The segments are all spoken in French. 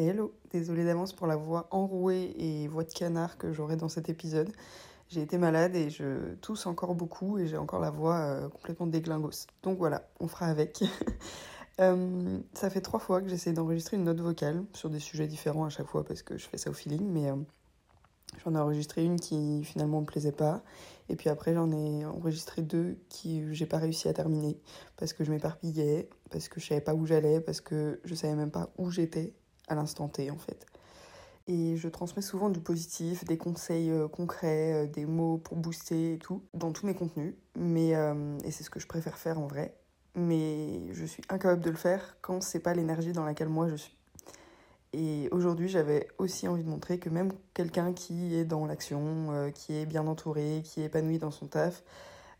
Hello, désolée d'avance pour la voix enrouée et voix de canard que j'aurai dans cet épisode. J'ai été malade et je tousse encore beaucoup et j'ai encore la voix euh, complètement déglingos. Donc voilà, on fera avec. Euh, ça fait trois fois que j'essaie d'enregistrer une note vocale sur des sujets différents à chaque fois parce que je fais ça au feeling, mais euh, j'en ai enregistré une qui finalement me plaisait pas. Et puis après, j'en ai enregistré deux qui j'ai pas réussi à terminer parce que je m'éparpillais, parce que je savais pas où j'allais, parce que je savais même pas où j'étais à l'instant T en fait. Et je transmets souvent du positif, des conseils euh, concrets, euh, des mots pour booster et tout, dans tous mes contenus. Mais, euh, et c'est ce que je préfère faire en vrai. Mais je suis incapable de le faire quand c'est pas l'énergie dans laquelle moi je suis. Et aujourd'hui, j'avais aussi envie de montrer que même quelqu'un qui est dans l'action, qui est bien entouré, qui est épanoui dans son taf,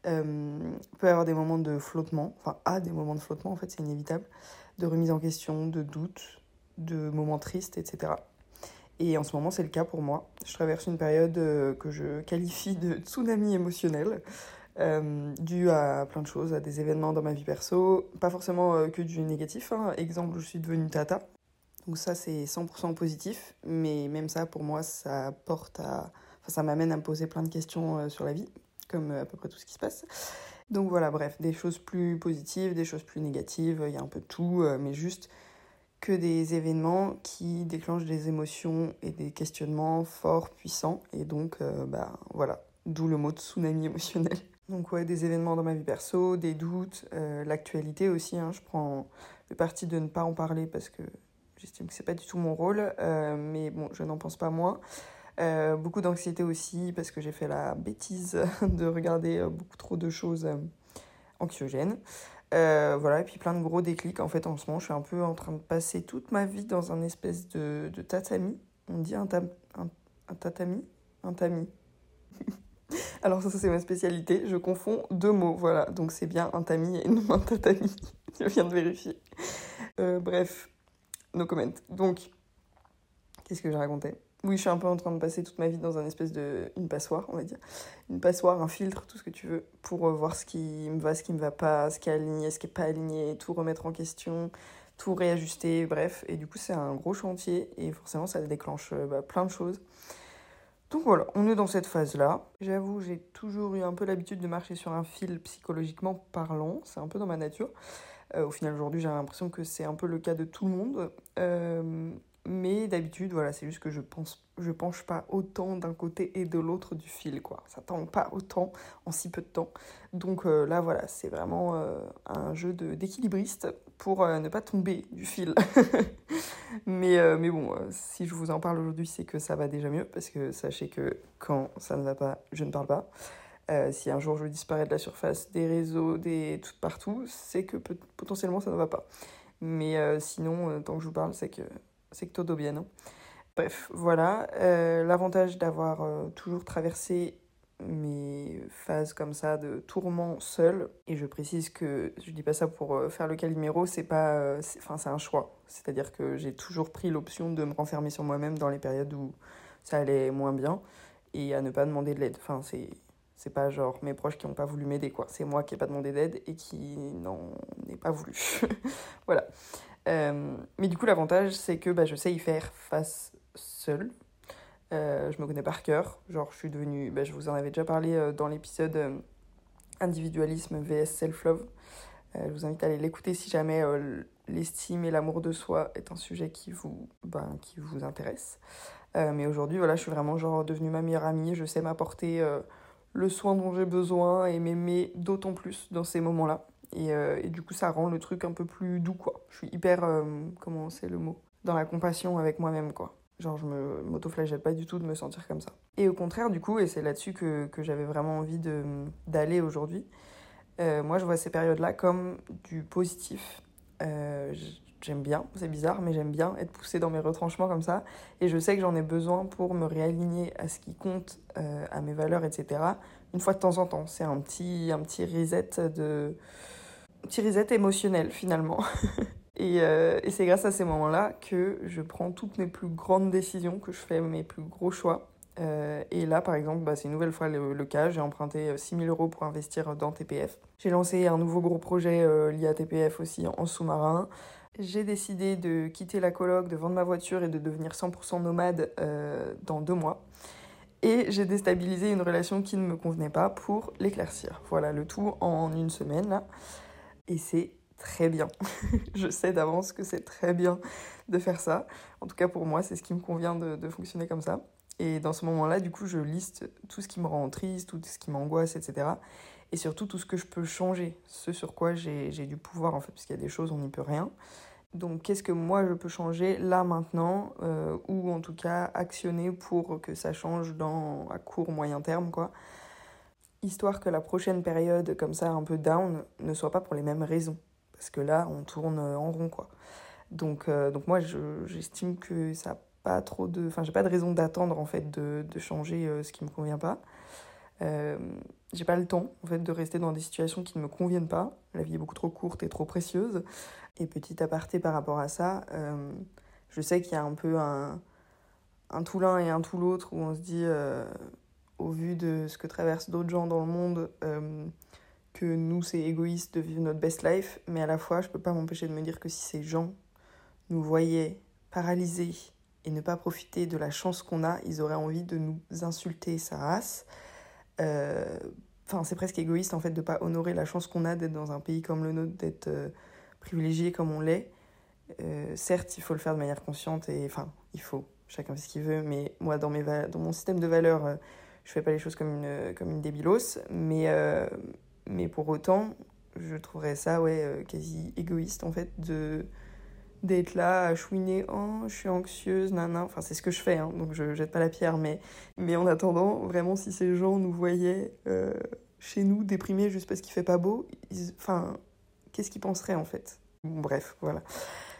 peut avoir des moments de flottement, enfin a des moments de flottement en fait, c'est inévitable, de remise en question, de doute, de moments tristes, etc. Et en ce moment, c'est le cas pour moi. Je traverse une période euh, que je qualifie de tsunami émotionnel, euh, due à plein de choses, à des événements dans ma vie perso, pas forcément euh, que du négatif. Hein. Exemple, je suis devenue tata. Donc ça, c'est 100% positif, mais même ça, pour moi, ça porte à... Enfin, ça m'amène à me poser plein de questions sur la vie, comme à peu près tout ce qui se passe. Donc voilà, bref, des choses plus positives, des choses plus négatives, il y a un peu de tout, mais juste que des événements qui déclenchent des émotions et des questionnements forts, puissants. Et donc, euh, bah voilà, d'où le mot tsunami émotionnel. Donc ouais, des événements dans ma vie perso, des doutes, euh, l'actualité aussi. Hein, je prends le parti de ne pas en parler parce que j'estime que c'est pas du tout mon rôle, euh, mais bon, je n'en pense pas moins. beaucoup d'anxiété aussi parce que j'ai fait la bêtise de regarder beaucoup trop de choses anxiogènes. Euh, voilà, et puis plein de gros déclics. En fait, en ce moment, je suis un peu en train de passer toute ma vie dans un espèce de, de tatami. On dit un, un, tatami? Un tamis. Alors ça, ça c'est ma spécialité. Je confonds deux mots, voilà. Donc c'est bien un tamis et non un tatami. je viens de vérifier. Euh, bref, no comment. Donc, qu'est-ce que j'ai raconté oui, je suis un peu en train de passer toute ma vie dans un espèce de. une passoire, on va dire. Une passoire, un filtre, tout ce que tu veux, pour euh, voir ce qui me va, ce qui me va pas, ce qui est aligné, ce qui est pas aligné, tout remettre en question, tout réajuster, bref. Et du coup, c'est un gros chantier et forcément, ça déclenche euh, bah, plein de choses. Donc voilà, on est dans cette phase-là. J'avoue, j'ai toujours eu un peu l'habitude de marcher sur un fil psychologiquement parlant, c'est un peu dans ma nature. Euh, au final, aujourd'hui, j'ai l'impression que c'est un peu le cas de tout le monde. Euh, mais d'habitude, voilà, c'est juste que je pense, je penche pas autant d'un côté et de l'autre du fil, quoi. Ça tend pas autant en si peu de temps. Donc euh, là, voilà, c'est vraiment euh, un jeu d'équilibriste pour euh, ne pas tomber du fil. mais, mais bon, si je vous en parle aujourd'hui, c'est que ça va déjà mieux, parce que sachez que quand ça ne va pas, je ne parle pas. si un jour je disparais de la surface des réseaux, des tout partout, c'est que potentiellement ça ne va pas. Mais sinon, tant que je vous parle, c'est que c'est bien. Hein. Bref, voilà. Euh, l'avantage d'avoir euh, toujours traversé mes phases comme ça de tourment seul, et je précise que je dis pas ça pour euh, faire le caliméro, c'est pas. Enfin, c'est un choix. C'est-à-dire que j'ai toujours pris l'option de me renfermer sur moi-même dans les périodes où ça allait moins bien, et à ne pas demander de l'aide. Enfin, c'est. C'est pas genre mes proches qui n'ont pas voulu m'aider, quoi. C'est moi qui n'ai pas demandé d'aide et qui n'en ai pas voulu. voilà. Euh, mais du coup, l'avantage, c'est que bah, je sais y faire face seule. Euh, je me connais par cœur. Genre, je suis devenue. Bah, je vous en avais déjà parlé euh, dans l'épisode Individualisme vs Self-Love. je vous invite à aller l'écouter si jamais l'estime et l'amour de soi est un sujet qui vous, ben, qui vous intéresse. mais aujourd'hui, voilà, je suis vraiment genre devenue ma meilleure amie. Je sais m'apporter le soin dont j'ai besoin et m'aimer d'autant plus dans ces moments-là. Et, euh, et, du coup, ça rend le truc un peu plus doux, quoi. Je suis hyper, euh, comment c'est le mot? Dans la compassion avec moi-même, quoi. Genre, je me m'autoflagelle pas du tout de me sentir comme ça. Et au contraire, du coup, et c'est là-dessus que, que j'avais vraiment envie d'aller aujourd'hui, euh, moi, je vois ces périodes-là comme du positif. j'aime bien, c'est bizarre, mais j'aime bien être poussée dans mes retranchements comme ça. Et je sais que j'en ai besoin pour me réaligner à ce qui compte, à mes valeurs, etc. Une fois de temps en temps. C'est un petit, un petit reset de petit reset émotionnel finalement. et, euh, et c'est grâce à ces moments-là que je prends toutes mes plus grandes décisions, que je fais mes plus gros choix. Euh, et là, par exemple, bah, c'est une nouvelle fois le, cas. J'ai emprunté 6000 euh, euros pour investir dans TPF. J'ai lancé un nouveau gros projet lié à TPF aussi en, sous-marin. j'ai décidé de quitter la coloc, de vendre ma voiture et de devenir 100% nomade dans deux mois. Et j'ai déstabilisé une relation qui ne me convenait pas pour l'éclaircir. Voilà, le tout en une semaine là. Et c'est très bien. je sais d'avance que c'est très bien de faire ça. En tout cas pour moi, c'est ce qui me convient de, fonctionner comme ça. Et dans ce moment-là, du coup, je liste tout ce qui me rend triste, tout ce qui m'angoisse, etc. Et surtout tout ce que je peux changer, ce sur quoi j'ai du pouvoir en fait, parce qu'il y a des choses, on n'y peut rien. Donc qu'est-ce que moi je peux changer là maintenant, euh, ou en tout cas actionner pour que ça change dans à court moyen terme quoi? Histoire que la prochaine période comme ça un peu down ne soit pas pour les mêmes raisons. Parce que là on tourne en rond quoi. Donc, euh, donc moi j'estime que ça n'a pas trop de. Enfin j'ai pas de raison d'attendre en fait de, de changer euh, ce qui me convient pas. j'ai pas le temps en fait de rester dans des situations qui ne me conviennent pas. La vie est beaucoup trop courte et trop précieuse. Et petit aparté par rapport à ça, euh, je sais qu'il y a un peu un, un tout l'un et un tout l'autre où on se dit, euh, au vu de ce que traversent d'autres gens dans le monde, euh, que nous c'est égoïste de vivre notre best life, mais à la fois je peux pas m'empêcher de me dire que si ces gens nous voyaient paralysés et ne pas profiter de la chance qu'on a, ils auraient envie de nous insulter sa race. Enfin, c'est presque égoïste en fait de pas honorer la chance qu'on a d'être dans un pays comme le nôtre, d'être privilégié comme on l'est. Euh, certes, il faut le faire de manière consciente et enfin, il faut, chacun fait ce qu'il veut, mais moi, dans, mes dans mon système de valeurs, euh, je fais pas les choses comme une, comme une débilos, mais, euh, mais pour autant, je trouverais ça ouais, quasi égoïste en fait de d'être là à chouiner oh je suis anxieuse nana enfin c'est ce que je fais hein, donc je jette pas la pierre mais mais en attendant vraiment si ces gens nous voyaient chez nous déprimés juste parce qu'il fait pas beau enfin qu'est-ce qu'ils penseraient en fait? Bref, voilà.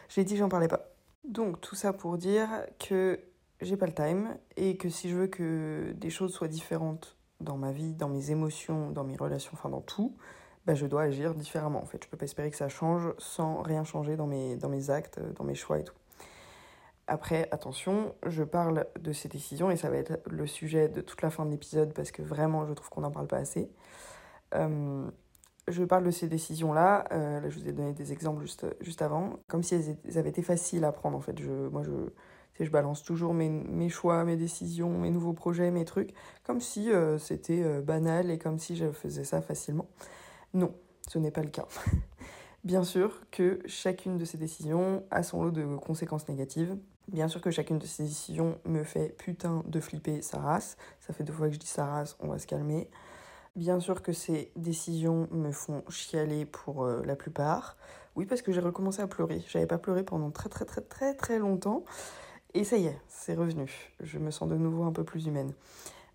J'ai dit j'en parlais pas. Donc tout ça pour dire que j'ai pas le time et que si je veux que des choses soient différentes dans ma vie, dans mes émotions, dans mes relations, enfin dans tout, bah je dois agir différemment en fait. Je peux pas espérer que ça change sans rien changer dans mes, dans mes actes, dans mes choix et tout. Après, attention, je parle de ces décisions et ça va être le sujet de toute la fin de l'épisode parce que vraiment je trouve qu'on n'en parle pas assez. Euh, je parle de ces décisions-là, euh, je vous ai donné des exemples juste, juste avant, comme si elles, avaient été faciles à prendre en fait. Je, moi je, je balance toujours mes, choix, mes décisions, mes nouveaux projets, mes trucs, comme si euh, c'était euh, banal et comme si je faisais ça facilement. Non, ce n'est pas le cas. Bien sûr que chacune de ces décisions a son lot de conséquences négatives. Bien sûr que chacune de ces décisions me fait putain de flipper sa race. Ça fait deux fois que je dis sa race, on va se calmer. Bien sûr que ces décisions me font chialer pour euh, la plupart. Oui, parce que j'ai recommencé à pleurer. J'avais pas pleuré pendant très très très très très longtemps. Et ça y est, c'est revenu. Je me sens de nouveau un peu plus humaine.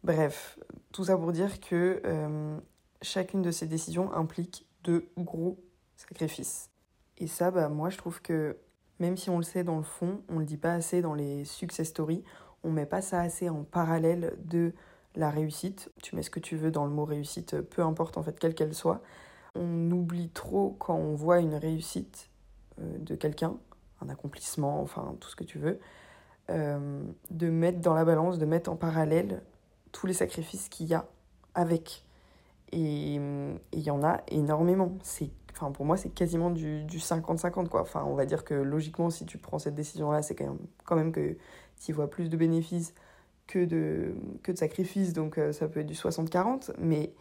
Bref, tout ça pour dire que euh, chacune de ces décisions implique de gros sacrifices. Et ça, bah, moi, je trouve que même si on le sait dans le fond, on le dit pas assez dans les success stories, on met pas ça assez en parallèle de la réussite. Tu mets ce que tu veux dans le mot réussite, peu importe en fait quelle qu'elle soit. On oublie trop quand on voit une réussite euh, de quelqu'un, un accomplissement, enfin tout ce que tu veux, euh, de mettre dans la balance, de mettre en parallèle tous les sacrifices qu'il y a avec. Et il y en a énormément. C'est, enfin, pour moi, c'est quasiment du 50-50. Quoi. Enfin, on va dire que logiquement, si tu prends cette décision-là, c'est quand même, quand même que tu vois plus de bénéfices que de, que de sacrifices, donc euh, ça peut être du 60-40, mais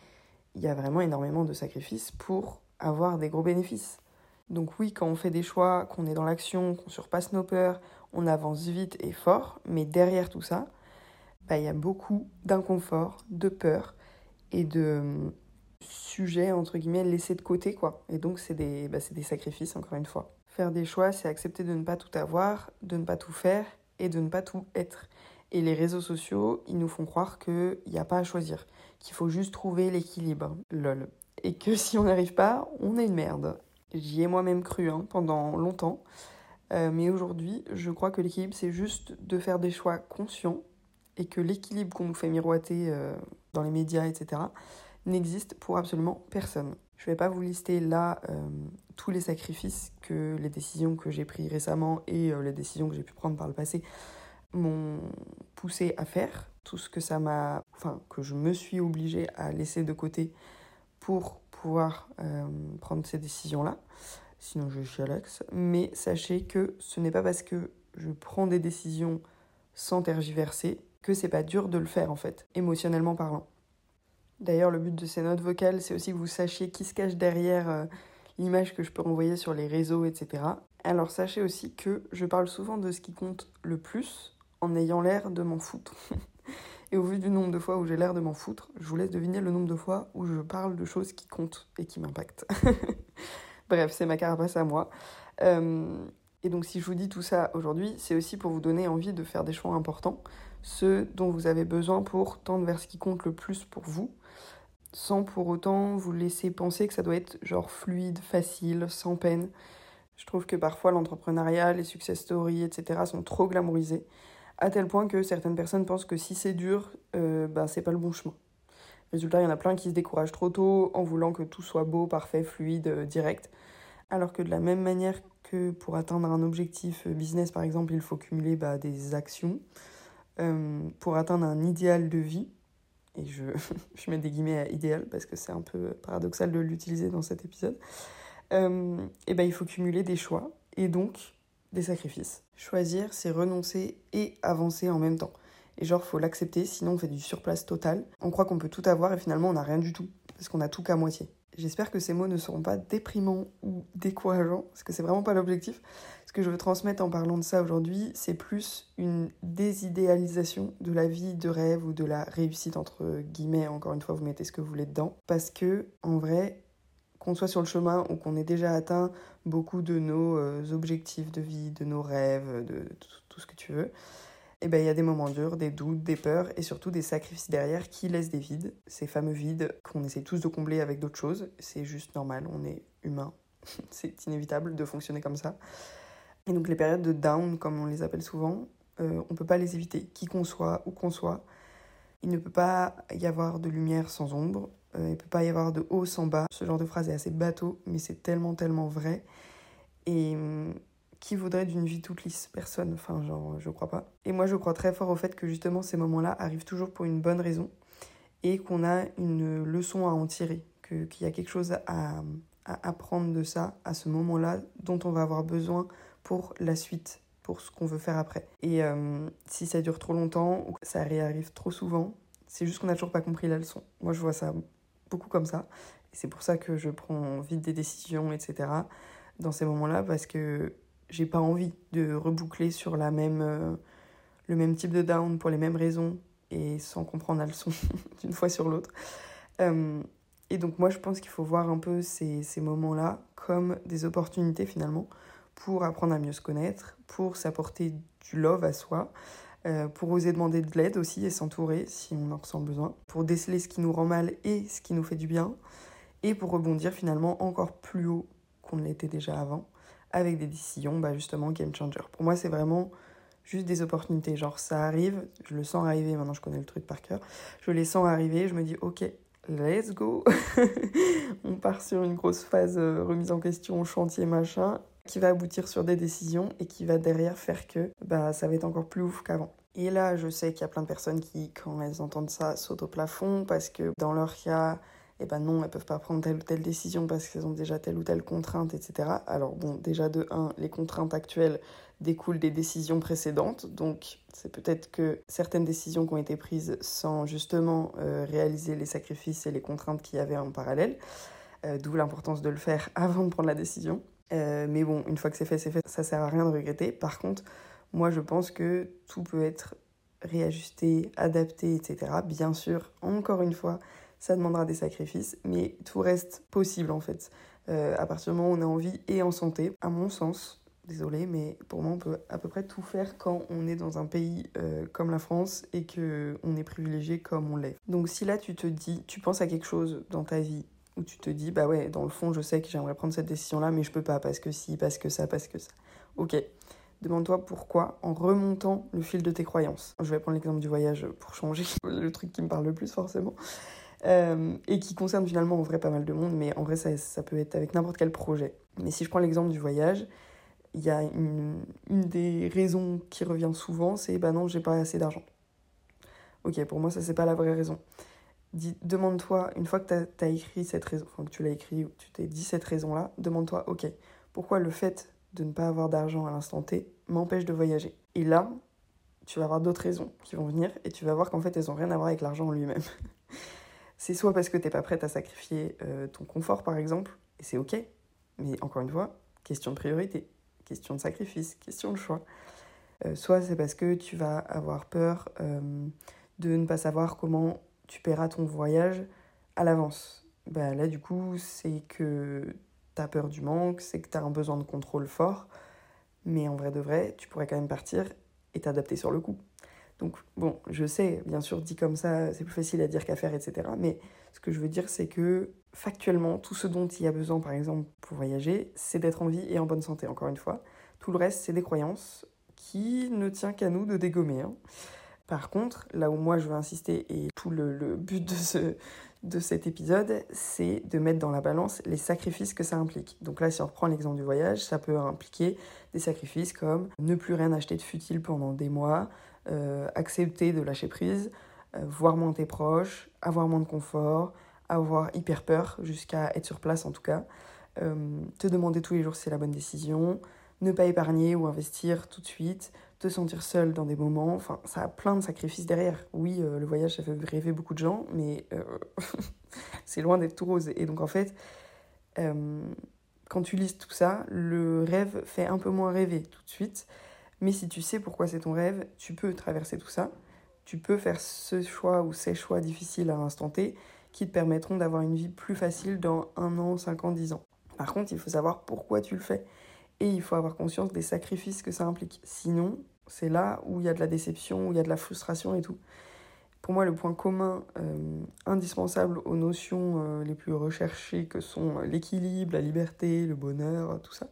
il y a vraiment énormément de sacrifices pour avoir des gros bénéfices. Donc oui, quand on fait des choix, qu'on est dans l'action, qu'on surpasse nos peurs, on avance vite et fort, mais derrière tout ça, bah, il y a beaucoup d'inconfort, de peur et de euh, sujets, entre guillemets, laissés de côté, quoi. Et donc c'est des, bah, des sacrifices, encore une fois. Faire des choix, c'est accepter de ne pas tout avoir, de ne pas tout faire et de ne pas tout être. Et les réseaux sociaux, ils nous font croire qu'il n'y a pas à choisir, qu'il faut juste trouver l'équilibre, lol. Et que si on n'arrive pas, on est une merde. J'y ai moi-même cru hein, pendant longtemps. Euh, mais aujourd'hui, je crois que l'équilibre, c'est juste de faire des choix conscients et que l'équilibre qu'on nous fait miroiter euh, dans les médias, etc., n'existe pour absolument personne. Je ne vais pas vous lister là euh, tous les sacrifices que les décisions que j'ai prises récemment et les décisions que j'ai pu prendre par le passé m'ont poussé à faire, tout ce que ça m'a, enfin, que je me suis obligée à laisser de côté pour pouvoir euh, prendre ces décisions-là. sinon je chialax. Mais sachez que ce n'est pas parce que je prends des décisions sans tergiverser que c'est pas dur de le faire en fait, émotionnellement parlant. D'ailleurs, le but de ces notes vocales, c'est aussi que vous sachiez qui se cache derrière euh, l'image que je peux envoyer sur les réseaux, etc. Alors sachez aussi que je parle souvent de ce qui compte le plus en ayant l'air de m'en foutre. Et au vu du nombre de fois où j'ai l'air de m'en foutre, je vous laisse deviner le nombre de fois où je parle de choses qui comptent et qui m'impactent. Bref, c'est ma carapace à moi. Euh, et donc si je vous dis tout ça aujourd'hui, c'est aussi pour vous donner envie de faire des choix importants, ceux dont vous avez besoin pour tendre vers ce qui compte le plus pour vous, sans pour autant vous laisser penser que ça doit être genre fluide, facile, sans peine. Je trouve que parfois l'entrepreneuriat, les success stories, etc. sont trop glamourisés, à tel point que certaines personnes pensent que si c'est dur, euh, bah, c'est pas le bon chemin. Résultat, il y en a plein qui se découragent trop tôt en voulant que tout soit beau, parfait, fluide, euh, direct. Alors que de la même manière que pour atteindre un objectif euh, business, par exemple, il faut cumuler bah, des actions. pour atteindre un idéal de vie, et je, je mets des guillemets idéal parce que c'est un peu paradoxal de l'utiliser dans cet épisode, euh, et ben il faut cumuler des choix et donc des sacrifices. Choisir, c'est renoncer et avancer en même temps. Et genre, faut l'accepter, sinon on fait du surplace total. On croit qu'on peut tout avoir et finalement on n'a rien du tout, parce qu'on a tout qu'à moitié. J'espère que ces mots ne seront pas déprimants ou décourageants, parce que c'est vraiment pas l'objectif. Ce que je veux transmettre en parlant de ça aujourd'hui, c'est plus une désidéalisation de la vie de rêve ou de la réussite, entre guillemets, encore une fois, vous mettez ce que vous voulez dedans. Parce que, en vrai, qu'on soit sur le chemin ou qu'on ait déjà atteint beaucoup de nos euh, objectifs de vie, de nos rêves, de tout ce que tu veux, eh ben, il y a des moments durs, des doutes, des peurs et surtout des sacrifices derrière qui laissent des vides. Ces fameux vides qu'on essaie tous de combler avec d'autres choses. C'est juste normal, on est humain. c'est inévitable de fonctionner comme ça. Et donc les périodes de down, comme on les appelle souvent, euh, on ne peut pas les éviter. Qui qu'on soit, où qu'on soit, il ne peut pas y avoir de lumière sans ombre. Euh, il ne peut pas y avoir de haut sans bas. Ce genre de phrase est assez bateau, mais c'est tellement, tellement vrai. Et hum, qui voudrait d'une vie toute lisse? Personne, enfin genre je crois pas. Et moi je crois très fort au fait que justement ces moments-là arrivent toujours pour une bonne raison et qu'on a une leçon à en tirer, qu'il y a quelque chose à, apprendre de ça, à ce moment-là, dont on va avoir besoin pour la suite, pour ce qu'on veut faire après. Et euh, si ça dure trop longtemps ou que ça réarrive trop souvent, c'est juste qu'on n'a toujours pas compris la leçon. Moi je vois ça beaucoup comme ça. C'est pour ça que je prends vite des décisions, etc. dans ces moments-là, parce que j'ai pas envie de reboucler sur la même, euh, le même type de down pour les mêmes raisons et sans comprendre la leçon d'une fois sur l'autre. Euh, et donc moi je pense qu'il faut voir un peu ces, ces moments-là comme des opportunités finalement pour apprendre à mieux se connaître, pour s'apporter du love à soi, euh, pour oser demander de l'aide aussi et s'entourer si on en ressent besoin, pour déceler ce qui nous rend mal et ce qui nous fait du bien, et pour rebondir finalement encore plus haut qu'on ne l'était déjà avant avec des décisions bah justement game changer. Pour moi, c'est vraiment juste des opportunités. Genre, ça arrive, je le sens arriver, maintenant je connais le truc par cœur. Je les sens arriver, je me dis, ok, let's go. On part sur une grosse phase euh, remise en question, chantier, machin, qui va aboutir sur des décisions et qui va derrière faire que bah, ça va être encore plus ouf qu'avant. Et là, je sais qu'il y a plein de personnes qui, quand elles entendent ça, sautent au plafond parce que dans leur cas, eh ben non, elles peuvent pas prendre telle ou telle décision parce qu'elles ont déjà telle ou telle contrainte, etc. Alors bon, déjà de 1, les contraintes actuelles découlent des décisions précédentes, donc c'est peut-être que certaines décisions qui ont été prises sans justement euh, réaliser les sacrifices et les contraintes qu'il y avait en parallèle, euh, d'où l'importance de le faire avant de prendre la décision. Euh, mais bon, une fois que c'est fait, c'est fait, ça sert à rien de regretter. Par contre, moi je pense que tout peut être réajusté, adapté, etc. Bien sûr, encore une fois, ça demandera des sacrifices, mais tout reste possible en fait. Euh, à partir du moment où on a envie et en santé, à mon sens, désolé, mais pour moi on peut à peu près tout faire quand on est dans un pays euh, comme la France et que on est privilégié comme on l'est. Donc si là tu te dis, tu penses à quelque chose dans ta vie où tu te dis bah ouais dans le fond je sais que j'aimerais prendre cette décision là mais je peux pas parce que si parce que ça parce que ça. Ok. Demande-toi pourquoi en remontant le fil de tes croyances. Je vais prendre l'exemple du voyage pour changer le truc qui me parle le plus forcément. Euh, et qui concerne finalement en vrai pas mal de monde, mais en vrai ça, ça peut être avec n'importe quel projet. Mais si je prends l'exemple du voyage, il y a une, une, des raisons qui revient souvent, c'est bah non, j'ai pas assez d'argent. Ok, pour moi ça c'est pas la vraie raison. Demande-toi, une fois que tu as, écrit cette raison, enfin que tu l'as écrit ou tu t'es dit cette raison-là, demande-toi, ok, pourquoi le fait de ne pas avoir d'argent à l'instant T m'empêche de voyager? Et là, tu vas avoir d'autres raisons qui vont venir et tu vas voir qu'en fait, elles n'ont rien à voir avec l'argent en lui-même. c'est soit parce que tu n'es pas prête à sacrifier euh, ton confort, par exemple, et c'est ok, mais encore une fois, question de priorité, question de sacrifice, question de choix. Euh, soit c'est parce que tu vas avoir peur euh, de ne pas savoir comment tu paieras ton voyage à l'avance. Bah, là, du coup, c'est que tu as peur du manque, c'est que tu as un besoin de contrôle fort, mais en vrai de vrai, tu pourrais quand même partir et t'adapter sur le coup. Donc, bon, je sais, bien sûr, dit comme ça, c'est plus facile à dire qu'à faire, etc. Mais ce que je veux dire, c'est que factuellement, tout ce dont il y a besoin, par exemple, pour voyager, c'est d'être en vie et en bonne santé, encore une fois. Tout le reste, c'est des croyances qui ne tient qu'à nous de dégommer. Hein. Par contre, là où moi je veux insister, et tout le, but de, ce, de cet épisode, c'est de mettre dans la balance les sacrifices que ça implique. Donc là, si on reprend l'exemple du voyage, ça peut impliquer des sacrifices comme ne plus rien acheter de futile pendant des mois, euh, accepter de lâcher prise, euh, voir moins tes proches, avoir moins de confort, avoir hyper peur jusqu'à être sur place en tout cas, euh, te demander tous les jours si c'est la bonne décision, ne pas épargner ou investir tout de suite, te sentir seul dans des moments. Enfin, ça a plein de sacrifices derrière. Oui, euh, le voyage, ça fait rêver beaucoup de gens, mais euh, c'est loin d'être tout rose. Et donc, en fait, euh, quand tu lis tout ça, le rêve fait un peu moins rêver tout de suite. Mais si tu sais pourquoi c'est ton rêve, tu peux traverser tout ça. Tu peux faire ce choix ou ces choix difficiles à l'instant T qui te permettront d'avoir une vie plus facile dans un an, cinq ans, dix ans. Par contre, il faut savoir pourquoi tu le fais. Et il faut avoir conscience des sacrifices que ça implique. Sinon, c'est là où il y a de la déception, où il y a de la frustration et tout. Pour moi, le point commun euh, indispensable aux notions euh, les plus recherchées que sont l'équilibre, la liberté, le bonheur, tout ça,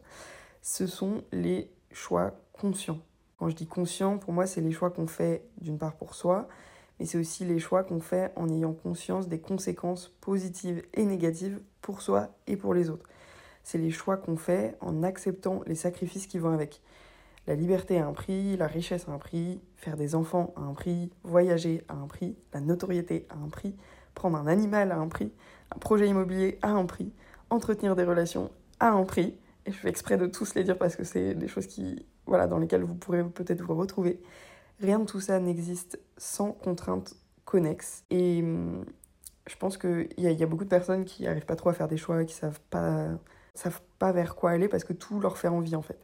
ce sont les choix conscients. Quand je dis conscient, pour moi, c'est les choix qu'on fait d'une part pour soi, mais c'est aussi les choix qu'on fait en ayant conscience des conséquences positives et négatives pour soi et pour les autres. C'est les choix qu'on fait en acceptant les sacrifices qui vont avec. La liberté a un prix, la richesse a un prix, faire des enfants a un prix, voyager a un prix, la notoriété a un prix, prendre un animal a un prix, un projet immobilier a un prix, entretenir des relations a un prix. Et je fais exprès de tous les dire parce que c'est des choses qui, voilà, dans lesquelles vous pourrez peut-être vous retrouver. Rien de tout ça n'existe sans contraintes connexes. Et hum, je pense qu'il y, y, a beaucoup de personnes qui n'arrivent pas trop à faire des choix, qui savent pas, savent pas vers quoi aller parce que tout leur fait envie en fait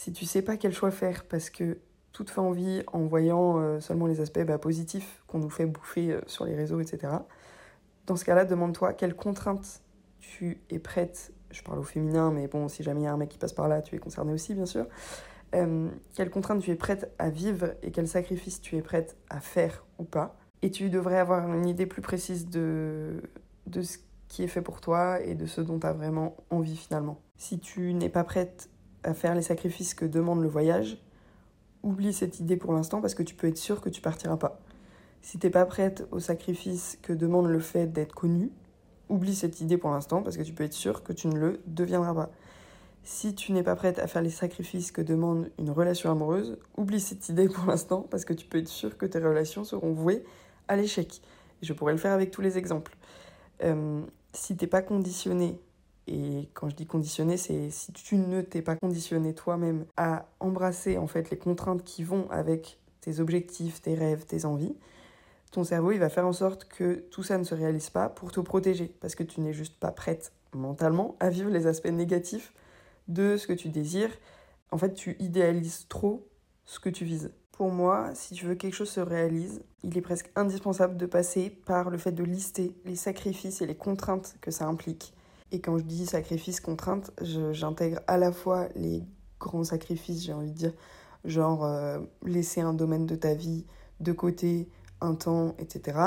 si tu sais pas quel choix faire parce que tout te fait envie en voyant euh, seulement les aspects bah, positifs qu'on nous fait bouffer euh, sur les réseaux, etc. Dans ce cas-là, demande-toi quelles contraintes tu es prête, je parle au féminin, mais bon, si jamais il y a un mec qui passe par là, tu es concerné aussi, bien sûr. Euh, quelles contraintes tu es prête à vivre et quels sacrifices tu es prête à faire ou pas. Et tu devrais avoir une idée plus précise de, de ce qui est fait pour toi et de ce dont tu as vraiment envie finalement. Si tu n'es pas prête à faire les sacrifices que demande le voyage, oublie cette idée pour l'instant parce que tu peux être sûr que tu partiras pas. Si t'es pas prête au sacrifice que demande le fait d'être connu, oublie cette idée pour l'instant parce que tu peux être sûr que tu ne le deviendras pas. Si tu n'es pas prête à faire les sacrifices que demande une relation amoureuse, oublie cette idée pour l'instant parce que tu peux être sûr que tes relations seront vouées à l'échec. Je pourrais le faire avec tous les exemples. Euh, si t'es pas conditionné et quand je dis conditionné, c'est si tu ne t'es pas conditionné toi-même à embrasser en fait les contraintes qui vont avec tes objectifs, tes rêves, tes envies, ton cerveau il va faire en sorte que tout ça ne se réalise pas pour te protéger parce que tu n'es juste pas prête mentalement à vivre les aspects négatifs de ce que tu désires. En fait, tu idéalises trop ce que tu vises. Pour moi, si tu veux que quelque chose se réalise, il est presque indispensable de passer par le fait de lister les sacrifices et les contraintes que ça implique et quand je dis sacrifice, contrainte, j'intègre à la fois les grands sacrifices, j'ai envie de dire, genre euh, laisser un domaine de ta vie de côté, un temps, etc.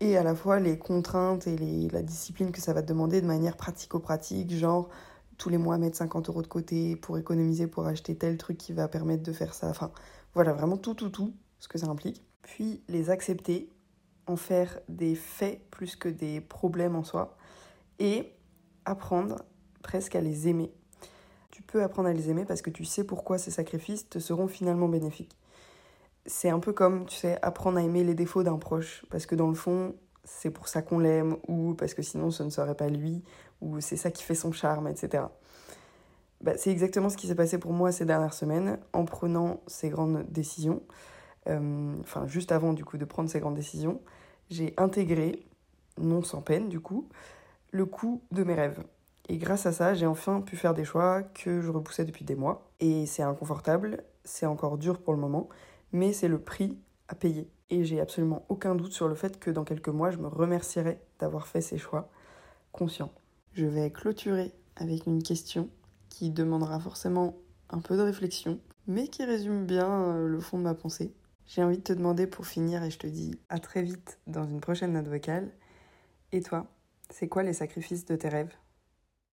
Et à la fois les contraintes et les, la discipline que ça va te demander de manière pratico-pratique, genre tous les mois mettre 50 euros de côté pour économiser, pour acheter tel truc qui va permettre de faire ça. Enfin, voilà, vraiment tout, tout, tout, ce que ça implique. Puis les accepter, en faire des faits plus que des problèmes en soi. Et apprendre presque à les aimer. Tu peux apprendre à les aimer parce que tu sais pourquoi ces sacrifices te seront finalement bénéfiques. C'est un peu comme, tu sais, apprendre à aimer les défauts d'un proche, parce que dans le fond, c'est pour ça qu'on l'aime, ou parce que sinon ce ne serait pas lui, ou c'est ça qui fait son charme, etc. bah, c'est exactement ce qui s'est passé pour moi ces dernières semaines en prenant ces grandes décisions. Euh, enfin, juste avant du coup de prendre ces grandes décisions, j'ai intégré, non sans peine du coup, le coût de mes rêves. Et grâce à ça, j'ai enfin pu faire des choix que je repoussais depuis des mois. Et c'est inconfortable, c'est encore dur pour le moment, mais c'est le prix à payer. Et j'ai absolument aucun doute sur le fait que dans quelques mois, je me remercierai d'avoir fait ces choix conscients. Je vais clôturer avec une question qui demandera forcément un peu de réflexion, mais qui résume bien euh, le fond de ma pensée. J'ai envie de te demander pour finir, et je te dis à très vite dans une prochaine note vocale. Et toi, c'est quoi les sacrifices de tes rêves?